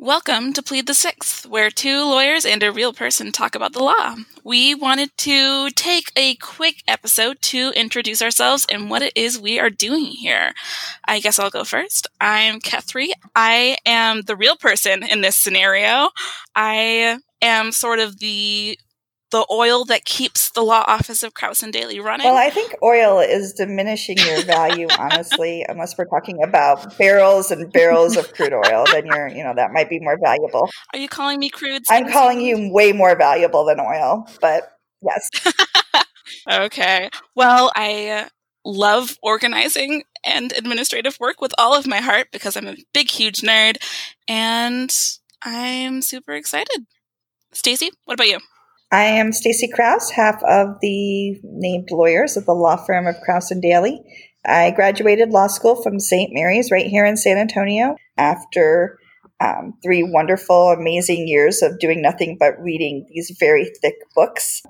Welcome to Plead the Sixth, where two lawyers and a real person talk about the law. We wanted to take a quick episode to introduce ourselves and what it is we are doing here. I guess I'll go first. I'm Kethri. I am the real person in this scenario. I am sort of the the oil that keeps the law office of Kraus and Daly running. Well, I think oil is diminishing your value, honestly, unless we're talking about barrels and barrels of crude oil. Then you're, you know, that might be more valuable. Are you calling me crude? I'm calling you way more valuable than oil, but yes. okay. Well, I uh, love organizing and administrative work with all of my heart because I'm a big, huge nerd, and I'm super excited. Stacy, what about you? I am Stacy Kraus, half of the named lawyers of the law firm of Kraus and Daly. I graduated law school from St. Mary's right here in San Antonio after um, three wonderful, amazing years of doing nothing but reading these very thick books.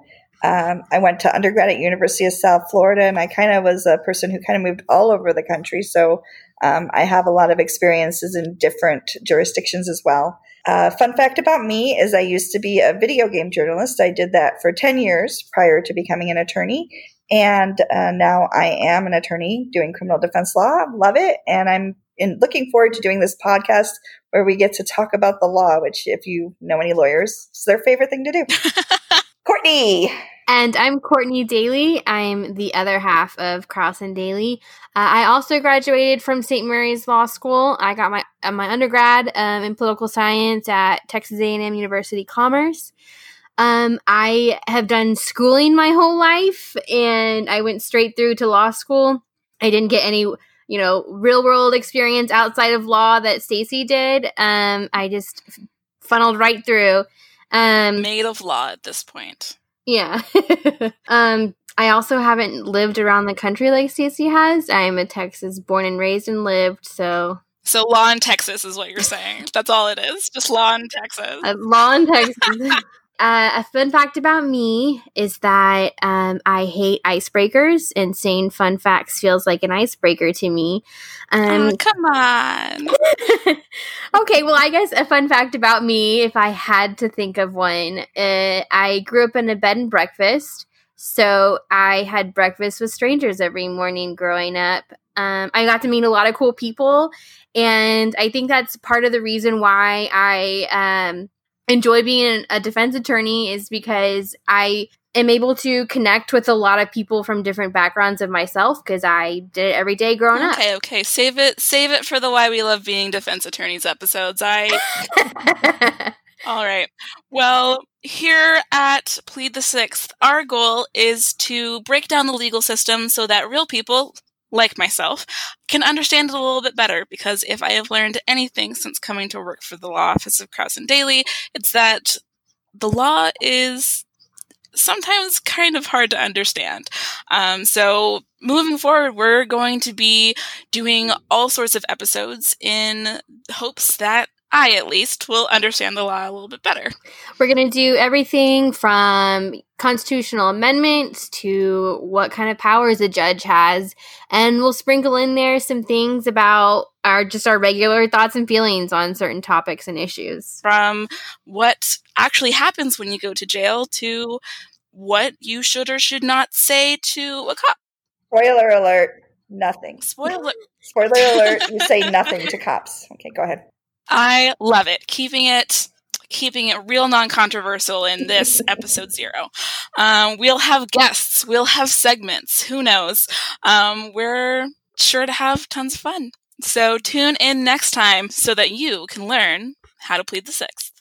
Um, I went to undergrad at University of South Florida, and I kind of was a person who kind of moved all over the country. So um, I have a lot of experiences in different jurisdictions as well. Uh, fun fact about me is I used to be a video game journalist. I did that for 10 years prior to becoming an attorney. And uh, now I am an attorney doing criminal defense law. Love it. And I'm in, looking forward to doing this podcast where we get to talk about the law, which, if you know any lawyers, is their favorite thing to do. Courtney. And I'm Courtney Daly. I'm the other half of Kraus and Daly. Uh, I also graduated from St. Mary's Law School. I got my uh, my undergrad um, in political science at Texas A&M University Commerce. Um, I have done schooling my whole life, and I went straight through to law school. I didn't get any, you know, real world experience outside of law that Stacy did. Um, I just funneled right through. Um, Made of law at this point. Yeah. um, I also haven't lived around the country like Stacy has. I'm a Texas born and raised and lived, so so law in Texas is what you're saying. That's all it is. Just law in Texas. Uh, law in Texas. Uh, a fun fact about me is that um, I hate icebreakers, and saying fun facts feels like an icebreaker to me. Um, oh, come on. okay, well, I guess a fun fact about me, if I had to think of one, uh, I grew up in a bed and breakfast. So I had breakfast with strangers every morning growing up. Um, I got to meet a lot of cool people, and I think that's part of the reason why I um, enjoy being a defense attorney is because I am able to connect with a lot of people from different backgrounds of myself because I did it every day growing okay, up. Okay, okay. Save it save it for the why we love being defense attorneys episodes. I All right. Well, here at Plead the Sixth, our goal is to break down the legal system so that real people, like myself, can understand it a little bit better because if I have learned anything since coming to work for the law office of Kraus and Daly, it's that the law is sometimes kind of hard to understand. Um, so moving forward, we're going to be doing all sorts of episodes in hopes that I at least will understand the law a little bit better. We're going to do everything from constitutional amendments to what kind of powers a judge has, and we'll sprinkle in there some things about our just our regular thoughts and feelings on certain topics and issues. From what actually happens when you go to jail to what you should or should not say to a cop. Spoiler alert, nothing. Spoiler Spoiler alert, you say nothing to cops. Okay, go ahead. I love it. Keeping it keeping it real non-controversial in this episode zero. Um, we'll have guests. We'll have segments. Who knows? Um, we're sure to have tons of fun. So tune in next time so that you can learn how to plead the sixth.